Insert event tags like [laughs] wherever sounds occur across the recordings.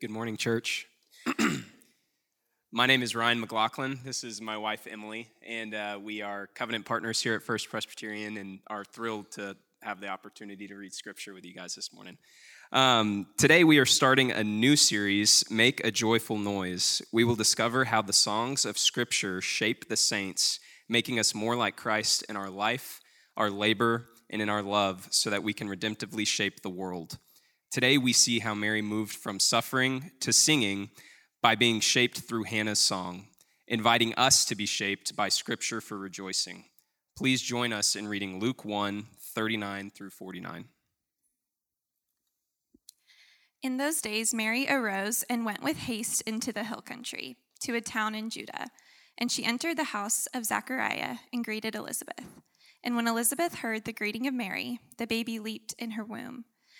Good morning, church. [clears throat] my name is Ryan McLaughlin. This is my wife, Emily, and uh, we are covenant partners here at First Presbyterian and are thrilled to have the opportunity to read scripture with you guys this morning. Um, today, we are starting a new series, Make a Joyful Noise. We will discover how the songs of scripture shape the saints, making us more like Christ in our life, our labor, and in our love, so that we can redemptively shape the world. Today, we see how Mary moved from suffering to singing by being shaped through Hannah's song, inviting us to be shaped by scripture for rejoicing. Please join us in reading Luke 1 39 through 49. In those days, Mary arose and went with haste into the hill country, to a town in Judah. And she entered the house of Zachariah and greeted Elizabeth. And when Elizabeth heard the greeting of Mary, the baby leaped in her womb.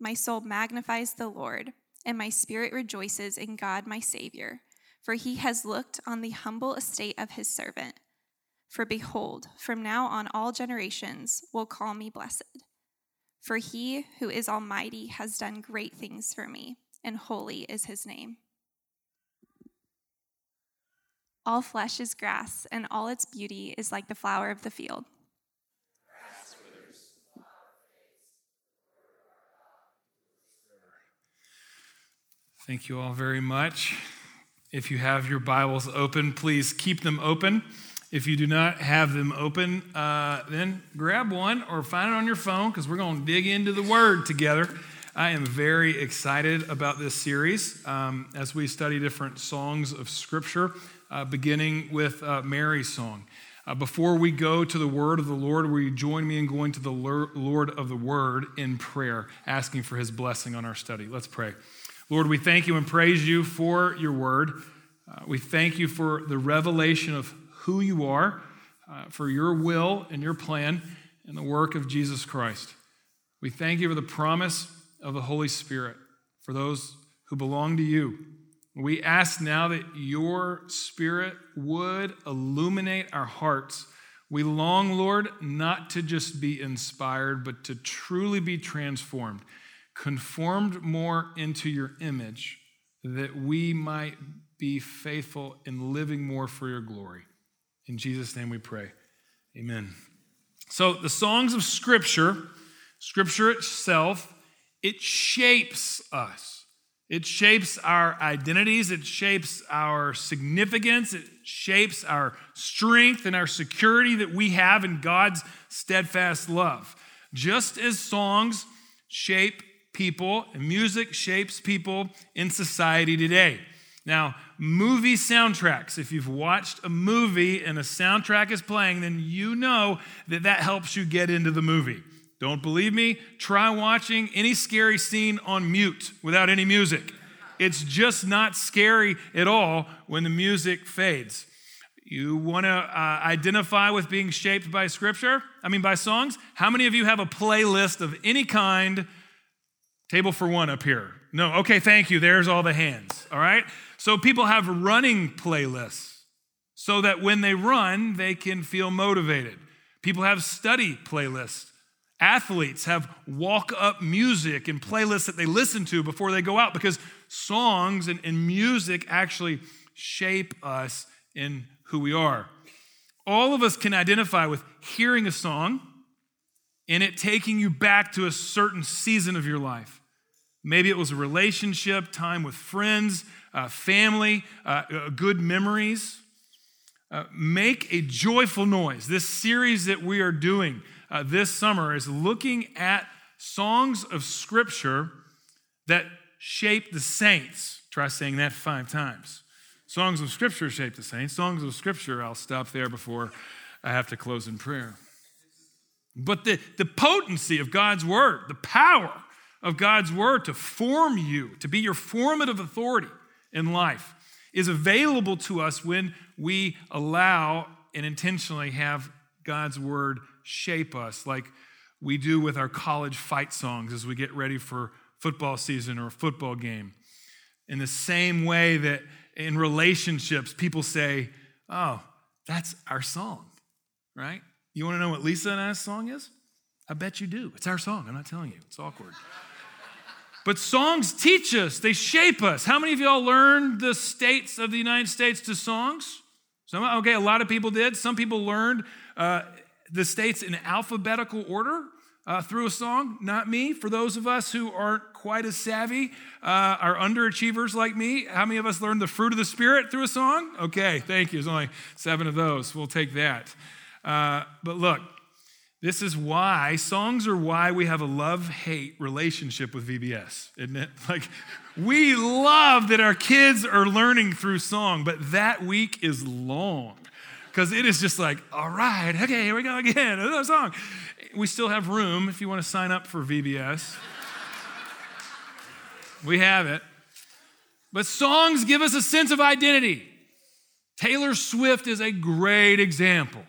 my soul magnifies the Lord, and my spirit rejoices in God my Savior, for he has looked on the humble estate of his servant. For behold, from now on all generations will call me blessed. For he who is almighty has done great things for me, and holy is his name. All flesh is grass, and all its beauty is like the flower of the field. Thank you all very much. If you have your Bibles open, please keep them open. If you do not have them open, uh, then grab one or find it on your phone because we're going to dig into the Word together. I am very excited about this series um, as we study different songs of Scripture, uh, beginning with uh, Mary's song. Uh, before we go to the word of the Lord, will you join me in going to the Lord of the Word in prayer, asking for his blessing on our study? Let's pray. Lord, we thank you and praise you for your word. Uh, we thank you for the revelation of who you are, uh, for your will and your plan and the work of Jesus Christ. We thank you for the promise of the Holy Spirit for those who belong to you. We ask now that your Spirit would illuminate our hearts. We long, Lord, not to just be inspired, but to truly be transformed conformed more into your image, that we might be faithful in living more for your glory. In Jesus' name we pray. Amen. So, the songs of Scripture, Scripture itself, it shapes us. It shapes our identities, it shapes our significance, it shapes our strength and our security that we have in God's steadfast love. Just as songs shape people, music shapes people in society today. Now, movie soundtracks, if you've watched a movie and a soundtrack is playing, then you know that that helps you get into the movie. Don't believe me? Try watching any scary scene on mute without any music. It's just not scary at all when the music fades. You want to uh, identify with being shaped by scripture? I mean, by songs? How many of you have a playlist of any kind Table for one up here. No, okay, thank you. There's all the hands. All right? So people have running playlists so that when they run, they can feel motivated. People have study playlists. Athletes have walk up music and playlists that they listen to before they go out because songs and, and music actually shape us in who we are. All of us can identify with hearing a song and it taking you back to a certain season of your life. Maybe it was a relationship, time with friends, uh, family, uh, uh, good memories. Uh, make a joyful noise. This series that we are doing uh, this summer is looking at songs of Scripture that shape the saints. Try saying that five times. Songs of Scripture shape the saints. Songs of Scripture, I'll stop there before I have to close in prayer. But the, the potency of God's Word, the power, of God's word to form you, to be your formative authority, in life is available to us when we allow and intentionally have God's word shape us, like we do with our college fight songs as we get ready for football season or a football game. In the same way that in relationships, people say, Oh, that's our song, right? You want to know what Lisa and I's song is? I bet you do. It's our song. I'm not telling you, it's awkward. But songs teach us, they shape us. How many of y'all learned the states of the United States to songs? Some, okay, a lot of people did. Some people learned uh, the states in alphabetical order uh, through a song. Not me. For those of us who aren't quite as savvy, uh, are underachievers like me. How many of us learned the fruit of the Spirit through a song? Okay, thank you. There's only seven of those. We'll take that. Uh, but look, this is why songs are why we have a love hate relationship with VBS, isn't it? [laughs] Like, we love that our kids are learning through song, but that week is long because it is just like, all right, okay, here we go again, [laughs] another song. We still have room if you want to sign up for VBS. we have it. But songs give us a sense of identity. Taylor Swift is a great example.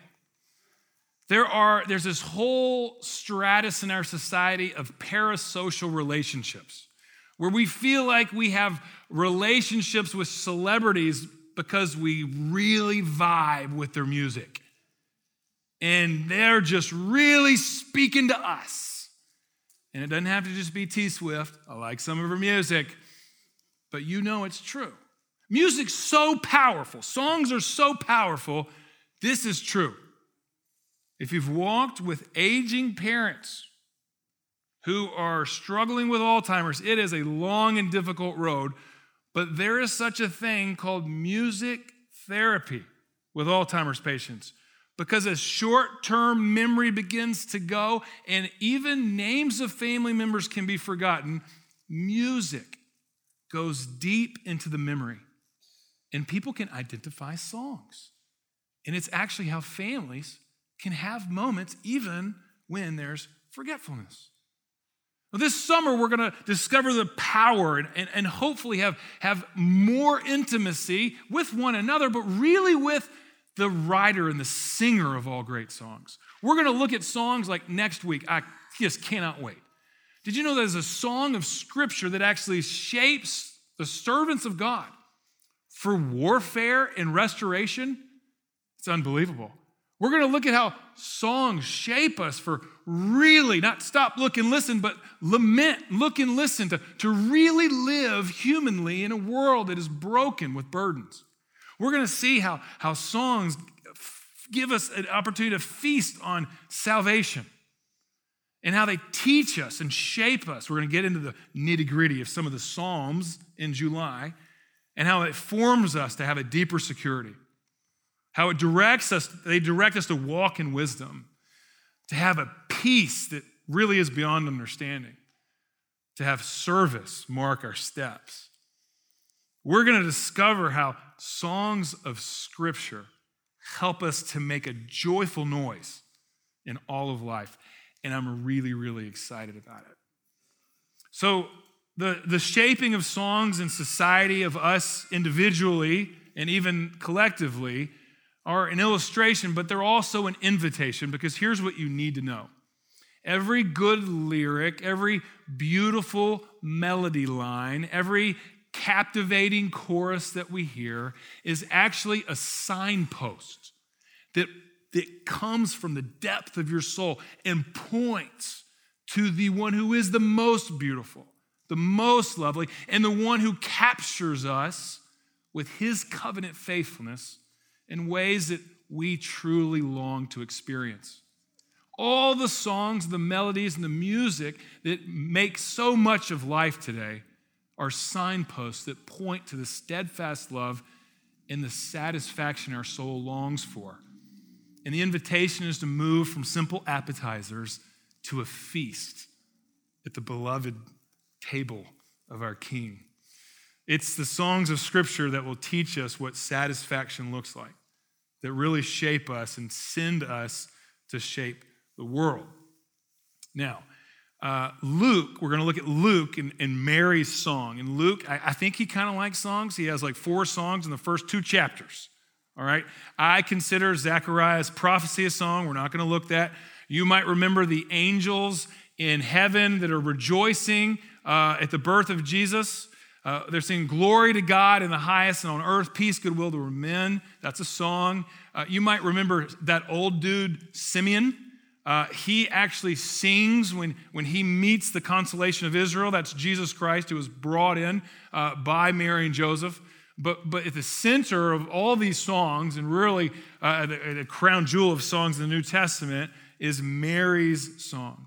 There are, there's this whole stratus in our society of parasocial relationships where we feel like we have relationships with celebrities because we really vibe with their music. And they're just really speaking to us. And it doesn't have to just be T Swift. I like some of her music, but you know it's true. Music's so powerful, songs are so powerful. This is true. If you've walked with aging parents who are struggling with Alzheimer's, it is a long and difficult road, but there is such a thing called music therapy with Alzheimer's patients. Because as short term memory begins to go and even names of family members can be forgotten, music goes deep into the memory. And people can identify songs. And it's actually how families can have moments even when there's forgetfulness. Well, this summer, we're going to discover the power and, and, and, hopefully have, have more intimacy with one another, but really with the writer and the singer of all great songs. We're going to look at songs like next week. I just cannot wait. Did you know there's a song of scripture that actually shapes the servants of God for warfare and restoration? It's unbelievable. We're going to look at how songs shape us for really not stop, look, and listen, but lament, look, and listen to, to really live humanly in a world that is broken with burdens. We're going to see how, how songs give us an opportunity to feast on salvation and how they teach us and shape us. We're going to get into the nitty gritty of some of the Psalms in July and how it forms us to have a deeper security how it directs us, they direct us to walk in wisdom, to have a peace that really is beyond understanding, to have service mark our steps. We're going to discover how songs of Scripture help us to make a joyful noise in all of life. And I'm really, really excited about it. So, the, the shaping of songs in society, of us individually and even collectively, are an illustration, but they're also an invitation because here's what you need to know. Every good lyric, every beautiful melody line, every captivating chorus that we hear is actually a signpost that, that comes from the depth of your soul and points to the one who is the most beautiful, the most lovely, and the one who captures us with his covenant faithfulness in ways that we truly long to experience. All the songs, the melodies, and the music that make so much of life today are signposts that point to the steadfast love and the satisfaction our soul longs for. And the invitation is to move from simple appetizers to a feast at the beloved table of our King. It's the songs of Scripture that will teach us what satisfaction looks like that really shape us and send us to shape the world. Now, uh, Luke, we're going to look at Luke and, and Mary's song. And Luke, I, I think he kind of likes songs. He has like four songs in the first two chapters. All right. I consider Zechariah's prophecy a song. We're not going to look that. You might remember the angels in heaven that are rejoicing uh, at the birth of Jesus. Uh, they're saying glory to God in the highest and on earth, peace, goodwill to men. That's a song. Uh, you might remember that old dude, Simeon. Uh, he actually sings when, when he meets the consolation of Israel. That's Jesus Christ, who was brought in uh, by Mary and Joseph. But, but at the center of all these songs, and really uh, the, the crown jewel of songs in the New Testament, is Mary's song.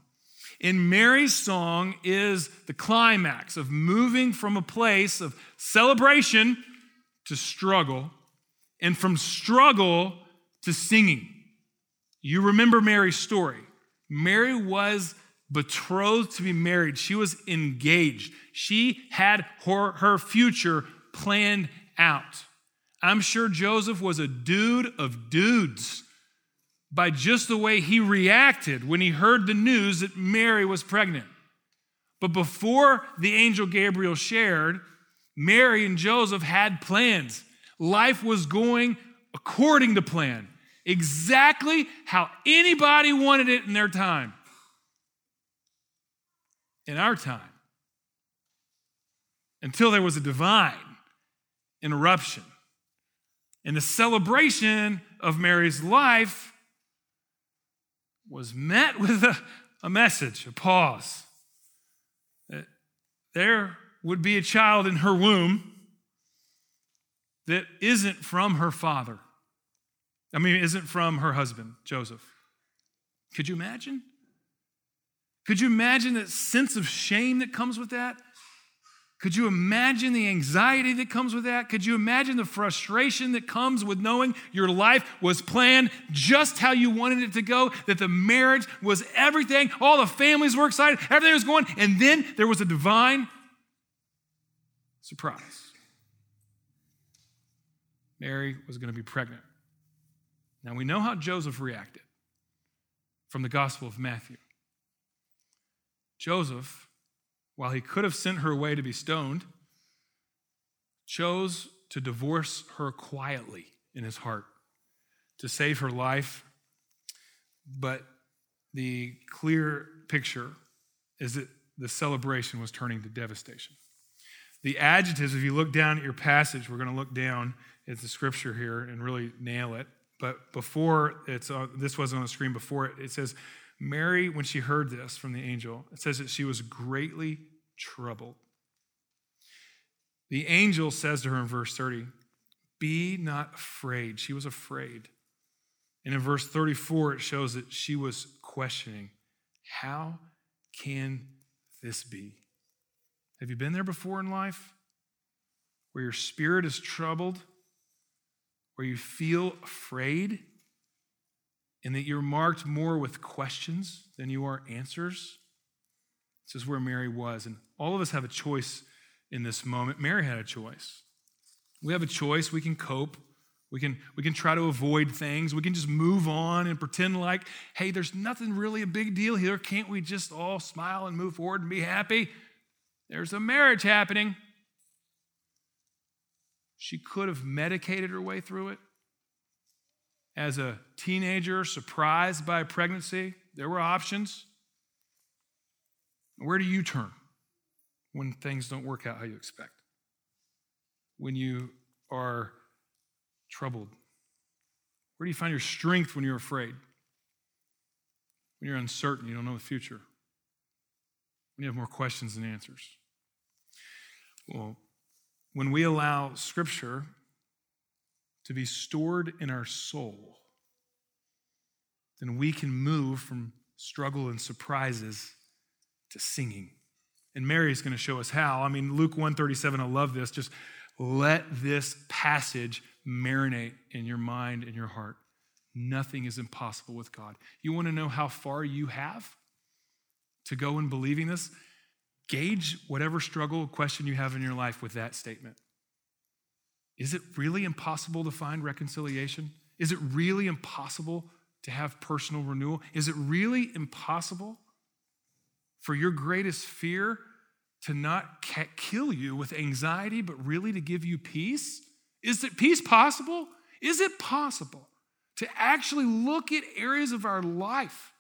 In Mary's song is the climax of moving from a place of celebration to struggle, and from struggle to singing. You remember Mary's story. Mary was betrothed to be married, she was engaged, she had her, her future planned out. I'm sure Joseph was a dude of dudes by just the way he reacted when he heard the news that Mary was pregnant. But before the angel Gabriel shared, Mary and Joseph had plans. Life was going according to plan, exactly how anybody wanted it in their time. In our time, until there was a divine interruption. And the celebration of Mary's life was met with a, a message, a pause. That there would be a child in her womb that isn't from her father. I mean, isn't from her husband, Joseph. Could you imagine? Could you imagine that sense of shame that comes with that? Could you imagine the anxiety that comes with that? Could you imagine the frustration that comes with knowing your life was planned just how you wanted it to go, that the marriage was everything, all the families were excited, everything was going, and then there was a divine surprise. Mary was going to be pregnant. Now we know how Joseph reacted from the Gospel of Matthew. Joseph while he could have sent her away to be stoned, chose to divorce her quietly in his heart to save her life. But the clear picture is that the celebration was turning to devastation. The adjectives, if you look down at your passage, we're going to look down at the scripture here and really nail it. But before it's this wasn't on the screen before it, it says Mary, when she heard this from the angel, it says that she was greatly troubled. The angel says to her in verse 30, Be not afraid. She was afraid. And in verse 34, it shows that she was questioning, How can this be? Have you been there before in life? Where your spirit is troubled, where you feel afraid? And that you're marked more with questions than you are answers. This is where Mary was. And all of us have a choice in this moment. Mary had a choice. We have a choice. We can cope. We can, we can try to avoid things. We can just move on and pretend like, hey, there's nothing really a big deal here. Can't we just all smile and move forward and be happy? There's a marriage happening. She could have medicated her way through it as a teenager surprised by a pregnancy. There were options. Where do you turn when things don't work out how you expect? When you are troubled? Where do you find your strength when you're afraid? When you're uncertain, you don't know the future? When you have more questions than answers? Well, when we allow Scripture to be stored in our soul, then we can move from struggle and surprises to singing. And Mary is going to show us how. I mean, Luke 137, I love this. Just let this passage marinate in your mind and your heart. Nothing is impossible with God. You want to know how far you have to go in believing this? Gauge whatever struggle, question you have in your life with that statement. Is it really impossible to find reconciliation? Is it really impossible to have personal renewal? Is it really impossible for your greatest fear to not kill you with anxiety, but really to give you peace? Is it peace possible? Is it possible to actually look at areas of our life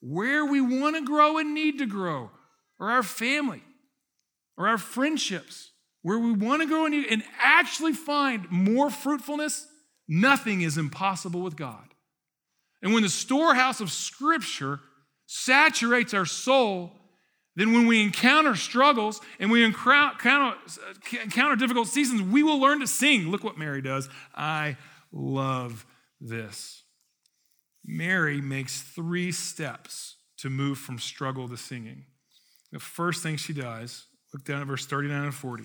where we want to grow and need to grow, or our family, or our friendships, where we want to grow and, actually find more fruitfulness? Nothing is impossible with God. And when the storehouse of Scripture saturates our soul, then when we encounter struggles and we encounter difficult seasons, we will learn to sing. Look what Mary does. I love this. Mary makes three steps to move from struggle to singing. The first thing she does, look down at verse 39 and 40.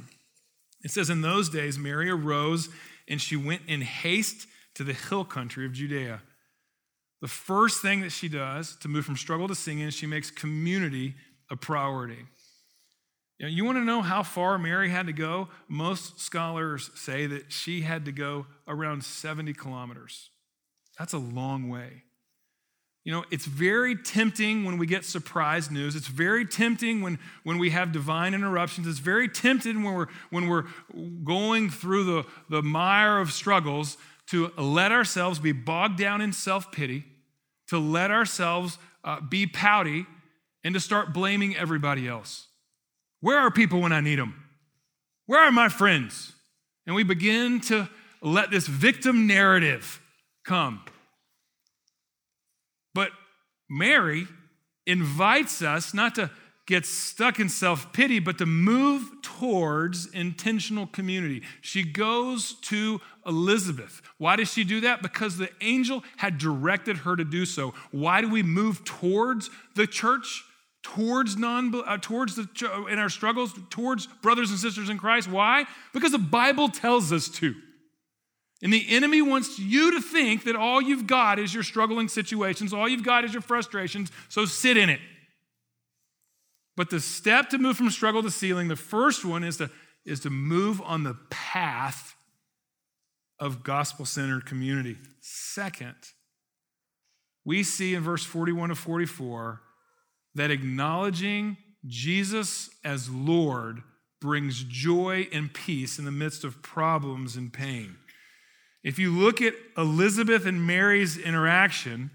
It says, In those days, Mary arose and she went in haste to the hill country of Judea. The first thing that she does to move from struggle to singing is she makes community a priority. You, know, you want to know how far Mary had to go? Most scholars say that she had to go around 70 kilometers. That's a long way. You know, it's very tempting when we get surprise news. It's very tempting when, when we have divine interruptions. It's very tempting when we're, when we're going through the, the mire of struggles to let ourselves be bogged down in self pity, to let ourselves uh, be pouty, and to start blaming everybody else. Where are people when I need them? Where are my friends? And we begin to let this victim narrative come. But Mary invites us not to get stuck in self pity, but to move towards intentional community. She goes to Elizabeth. Why does she do that? Because the angel had directed her to do so. Why do we move towards the church? Towards non, uh, towards the in our struggles, towards brothers and sisters in Christ. Why? Because the Bible tells us to. And the enemy wants you to think that all you've got is your struggling situations, all you've got is your frustrations, so sit in it. But the step to move from struggle to ceiling, the first one is to, is to move on the path of gospel centered community. Second, we see in verse 41 to 44 that acknowledging Jesus as Lord brings joy and peace in the midst of problems and pain. If you look at Elizabeth and Mary's interaction,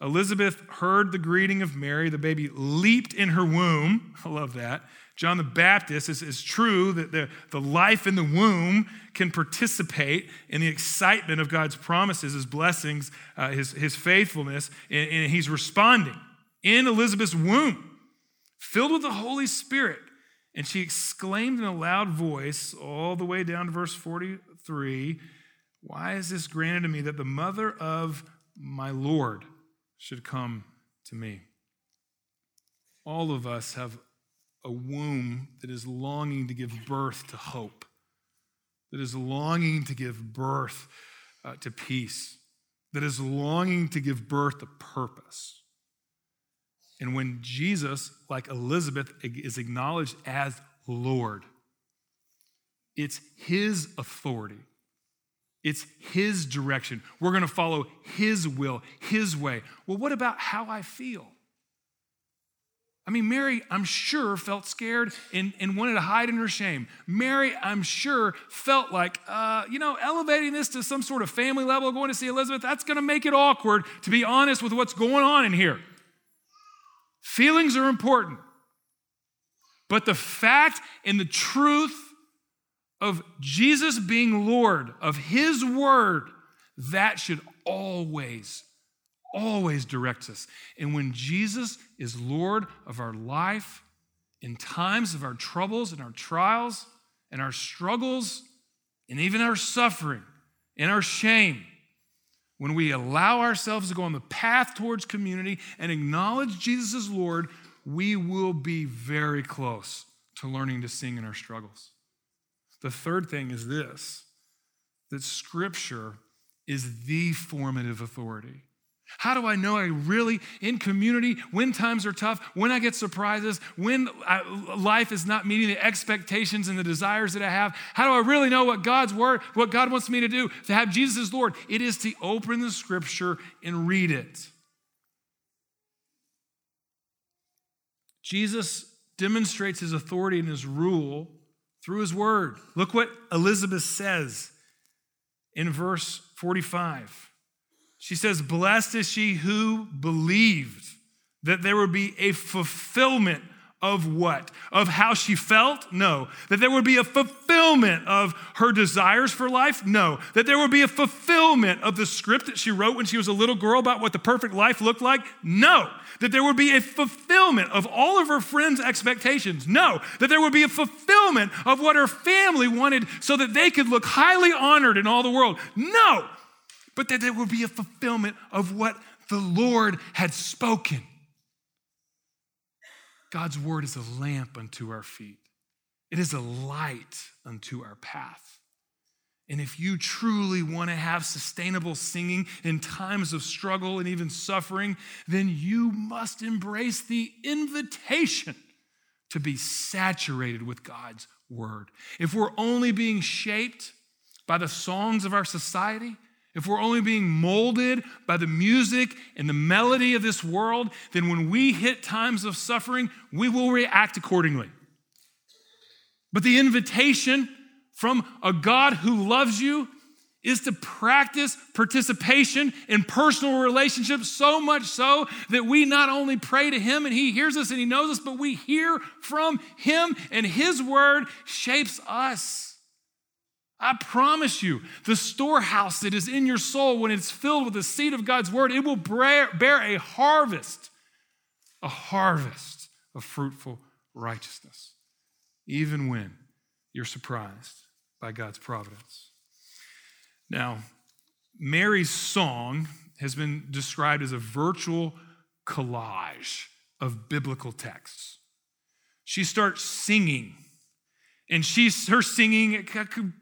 Elizabeth heard the greeting of Mary. The baby leaped in her womb. [laughs] I love that. John the Baptist is, is true that the, the life in the womb can participate in the excitement of God's promises, his blessings, uh, his, his faithfulness, and, and he's responding in Elizabeth's womb, filled with the Holy Spirit. And she exclaimed in a loud voice, all the way down to verse 43 why is this granted to me that the mother of my Lord should come to me? All of us have a womb that is longing to give birth to hope, that is longing to give birth uh, to peace, that is longing to give birth to purpose. And when Jesus, like Elizabeth, is acknowledged as Lord, it's his authority it's His direction. We're going to follow His will, His way. Well, what about how I feel? I mean, Mary, I'm sure, felt scared and, and wanted to hide in her shame. Mary, I'm sure, felt like, uh, you know, elevating this to some sort of family level, going to see Elizabeth, that's going to make it awkward, to be honest with what's going on in here. Feelings are important. But the fact and the truth of Jesus being Lord, of His word, that should always, always direct us. And when Jesus is Lord of our life, in times of our troubles and our trials and our struggles and even our suffering and our shame, when we allow ourselves to go on the path towards community and acknowledge Jesus as Lord, we will be very close to learning to sing in our struggles. The third thing is this that Scripture is the formative authority. How do I know I really, in community, when times are tough, when I get surprises, when I, life is not meeting the expectations and the desires that I have? How do I really know what God's word, what God wants me to do, to have Jesus as Lord? It is to open the scripture and read it. Jesus demonstrates his authority and his rule through his word. Look what Elizabeth says in verse 45. She says, Blessed is she who believed that there would be a fulfillment of what? Of how she felt? No. That there would be a fulfillment of her desires for life? No. That there would be a fulfillment of the script that she wrote when she was a little girl about what the perfect life looked like? No. That there would be a fulfillment of all of her friends' expectations? No. That there would be a fulfillment of what her family wanted so that they could look highly honored in all the world? No. But that there would be a fulfillment of what the Lord had spoken. God's word is a lamp unto our feet, it is a light unto our path. And if you truly want to have sustainable singing in times of struggle and even suffering, then you must embrace the invitation to be saturated with God's word. If we're only being shaped by the songs of our society, if we're only being molded by the music and the melody of this world, then when we hit times of suffering, we will react accordingly. But the invitation from a God who loves you is to practice participation in personal relationships so much so that we not only pray to Him and He hears us and He knows us, but we hear from Him and His word shapes us. I promise you, the storehouse that is in your soul, when it's filled with the seed of God's word, it will bear, a harvest, a harvest of fruitful righteousness, even when you're surprised by God's providence. Now, Mary's song has been described as a virtual collage of biblical texts. She starts singing and she's her singing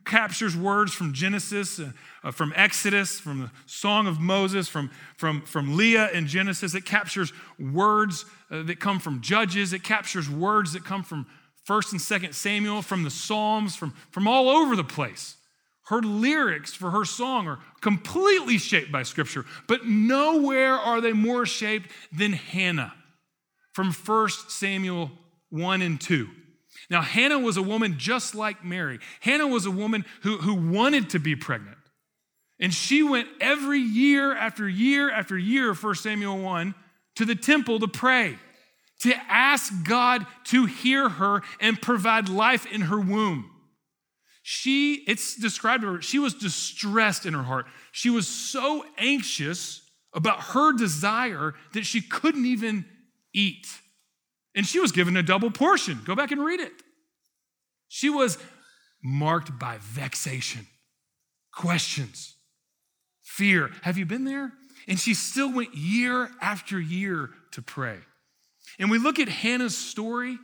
captures words from genesis uh, uh, from exodus from the song of moses from, from, from leah in genesis. It captures words uh, that come from judges. It captures words that come from first and second samuel from the psalms from, from all over the place. Her lyrics for her song are completely shaped by scripture but nowhere are they more shaped than hannah from 1 samuel 1 and 2 now, Hannah was a woman just like Mary. Hannah was a woman who, who wanted to be pregnant. And she went every year after year after year, 1 Samuel 1, to the temple to pray, to ask God to hear her and provide life in her womb. She, it's described her, she was distressed in her heart. She was so anxious about her desire that she couldn't even eat. And she was given a double portion. Go back and read it. She was marked by vexation, questions, fear. Have you been there? And she still went year after year to pray. And we look at Hannah's story,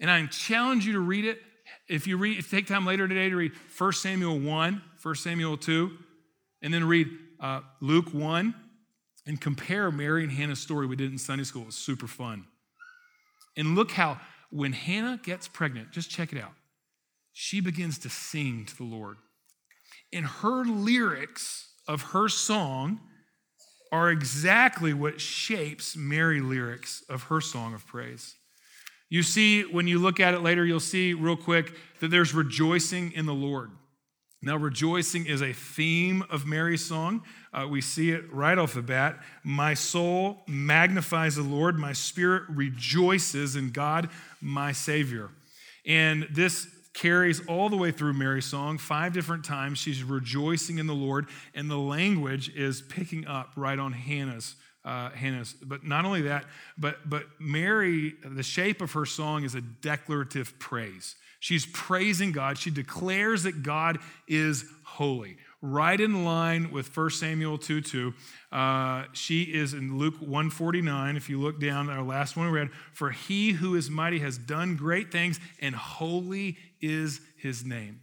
and I challenge you to read it. If you read, if you take time later today to read 1 Samuel 1, 1 Samuel 2, and then read uh, Luke 1, and compare Mary and Hannah's story we did in Sunday school. It was super fun. And look how when Hannah gets pregnant, just check it out. She begins to sing to the Lord. And her lyrics of her song are exactly what shapes Mary lyrics of her song of praise. You see, when you look at it later, you'll see real quick that there's rejoicing in the Lord. Now, rejoicing is a theme of Mary's song. Uh, we see it right off the bat. My soul magnifies the Lord, my spirit rejoices in God, my Savior. And this carries all the way through Mary's song. Five different times she's rejoicing in the Lord, and the language is picking up right on Hannah's. Uh, Hannah's. But not only that, but but Mary, the shape of her song is a declarative praise. She's praising God. She declares that God is holy. Right in line with 1 Samuel 2 2. Uh, she is in Luke 149. If you look down, our last one we read, For he who is mighty has done great things, and holy is his name.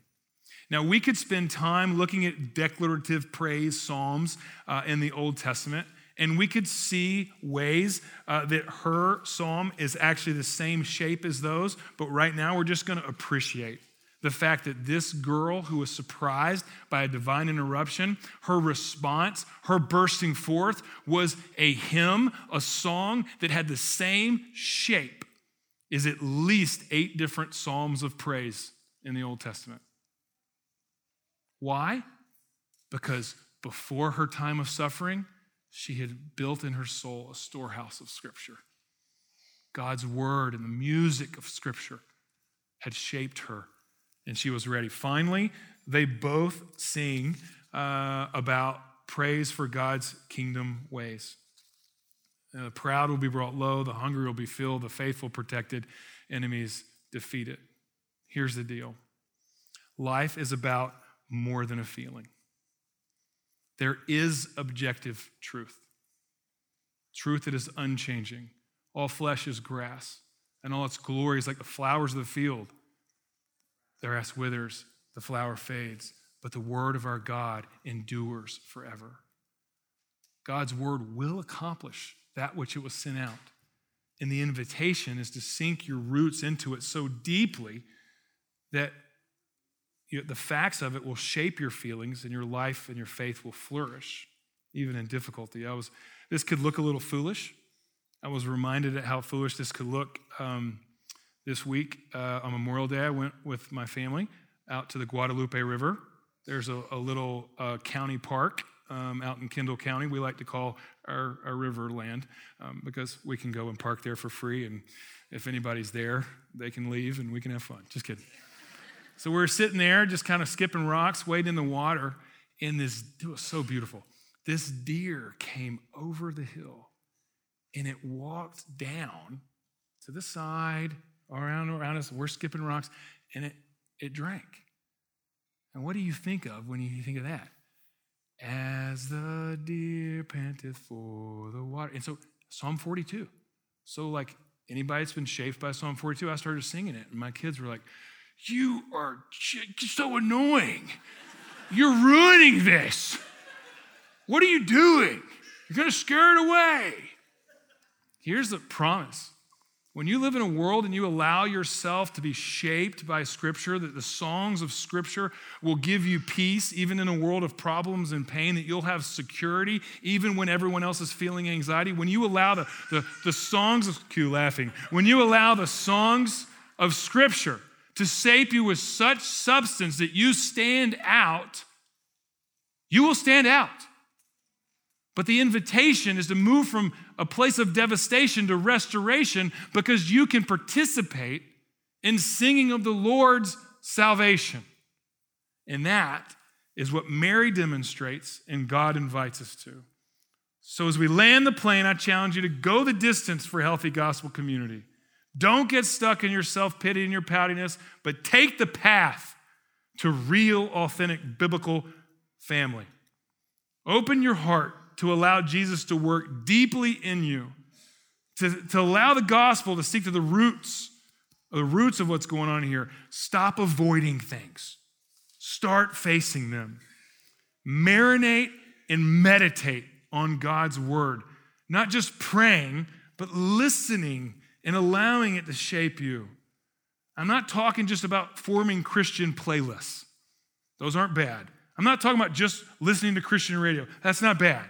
Now, we could spend time looking at declarative praise psalms uh, in the Old Testament and we could see ways uh, that her psalm is actually the same shape as those. But right now, we're just going to appreciate the fact that this girl who was surprised by a divine interruption, her response, her bursting forth was a hymn, a song that had the same shape is at least eight different psalms of praise in the Old Testament. Why? Because before her time of suffering, she had built in her soul a storehouse of Scripture. God's word and the music of Scripture had shaped her, and she was ready. Finally, they both sing uh, about praise for God's kingdom ways. And the proud will be brought low, the hungry will be filled, the faithful protected, enemies defeated. Here's the deal life is about more than a feeling. There is objective truth, truth that is unchanging. All flesh is grass, and all its glory is like the flowers of the field. The grass withers, the flower fades, but the word of our God endures forever. God's word will accomplish that which it was sent out. And the invitation is to sink your roots into it so deeply that you the facts of it will shape your feelings and your life and your faith will flourish, even in difficulty. I was, this could look a little foolish. I was reminded at how foolish this could look um, this week uh, on Memorial Day. I went with my family out to the Guadalupe River. There's a, a little uh, county park um, out in Kendall County. We like to call our, our river land um, because we can go and park there for free. And if anybody's there, they can leave and we can have fun. Just kidding. So we're sitting there, just kind of skipping rocks, wading in the water, and this, it was so beautiful. This deer came over the hill and it walked down to the side, around, around us. We're skipping rocks, and it, it drank. And what do you think of when you think of that? As the deer panteth for the water. And so, Psalm 42. So, like anybody that's been shaped by Psalm 42, I started singing it, and my kids were like, you are so annoying. You're ruining this. What are you doing? You're going to scare it away. Here's the promise. When you live in a world and you allow yourself to be shaped by Scripture, that the songs of Scripture will give you peace, even in a world of problems and pain, that you'll have security, even when everyone else is feeling anxiety. When you allow the, the, the songs of Q laughing, when you allow the songs of Scripture to shape you with such substance that you stand out, you will stand out. But the invitation is to move from a place of devastation to restoration because you can participate in singing of the Lord's salvation. And that is what Mary demonstrates and God invites us to. So as we land the plane, I challenge you to go the distance for healthy gospel community. Don't get stuck in your self pity and your poutiness, but take the path to real, authentic biblical family. Open your heart to allow Jesus to work deeply in you, to, to allow the gospel to seek to the roots, the roots of what's going on here. Stop avoiding things, start facing them. Marinate and meditate on God's word, not just praying, but listening and allowing it to shape you. I'm not talking just about forming Christian playlists, those aren't bad. I'm not talking about just listening to Christian radio, that's not bad.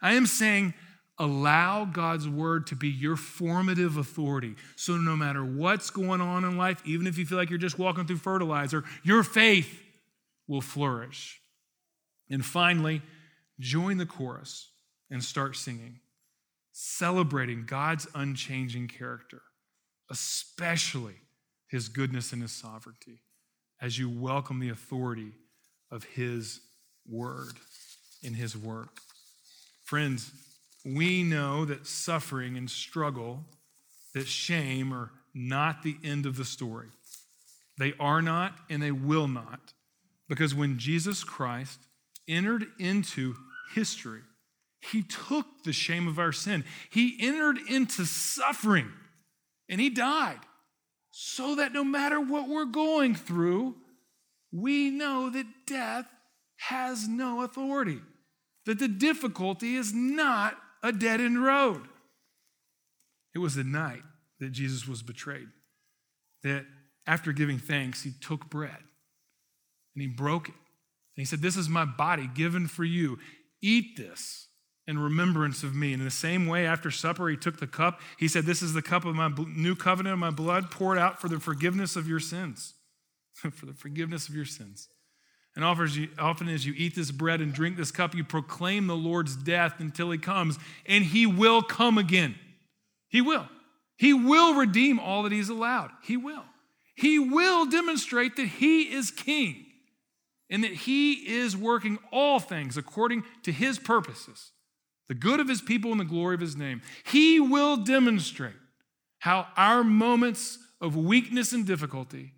I am saying, allow God's word to be your formative authority. So no matter what's going on in life, even if you feel like you're just walking through fertilizer, your faith will flourish. And finally, join the chorus and start singing celebrating God's unchanging character, especially his goodness and his sovereignty, as you welcome the authority of his word in his work. Friends, we know that suffering and struggle, that shame are not the end of the story. They are not and they will not. Because when Jesus Christ entered into history, he took the shame of our sin. He entered into suffering and he died so that no matter what we're going through, we know that death has no authority, that the difficulty is not a dead end road. It was the night that Jesus was betrayed, that after giving thanks, he took bread and he broke it. And he said, This is my body given for you. Eat this in remembrance of me. In the same way, after supper, he took the cup. He said, This is the cup of my new covenant of my blood poured out for the forgiveness of your sins. [laughs] for the forgiveness of your sins. And often as you eat this bread and drink this cup, you proclaim the Lord's death until he comes, and he will come again. He will. He will redeem all that he's allowed. He will. He will demonstrate that he is king and that he is working all things according to his purposes, the good of his people and the glory of his name. He will demonstrate how our moments of weakness and difficulty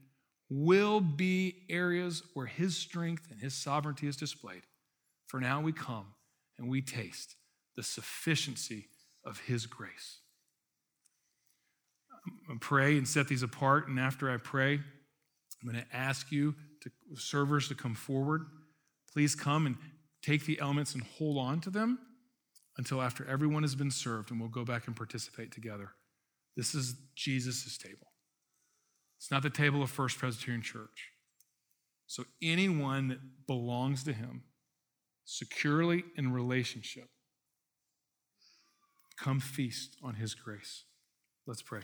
will be areas where his strength and his sovereignty is displayed. For now we come and we taste the sufficiency of his grace. I'm pray and set these apart, and after I pray, I'm going to ask you to servers to come forward. Please come and take the elements and hold on to them until after everyone has been served, and we'll go back and participate together. This is Jesus' table. It's not the table of First Presbyterian Church. So anyone that belongs to him securely in relationship, come feast on his grace. Let's pray.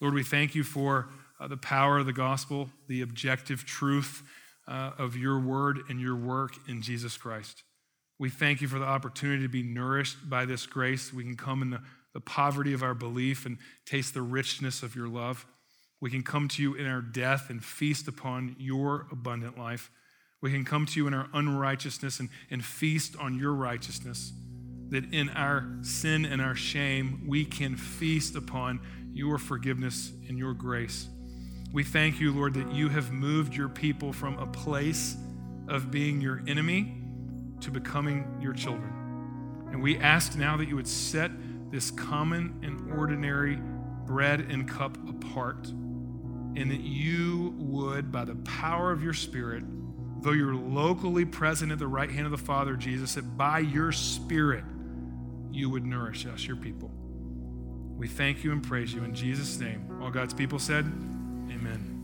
Lord, we thank you for uh, the power of the gospel, the objective truth uh, of your word and your work in Jesus Christ. We thank you for the opportunity to be nourished by this grace. We can come in the, the poverty of our belief and taste the richness of your love. We can come to you in our death and feast upon your abundant life. We can come to you in our unrighteousness and, and feast on your righteousness. That in our sin and our shame, we can feast upon your forgiveness and your grace. We thank you, Lord, that you have moved your people from a place of being your enemy to becoming your children. And we ask now that you would set this common and ordinary bread and cup apart and that you would, by the power of your Spirit, though you're locally present at the right hand of the Father, Jesus, that by your Spirit you would nourish us, your people. We thank you and praise you in Jesus' name. All God's people said, Amen.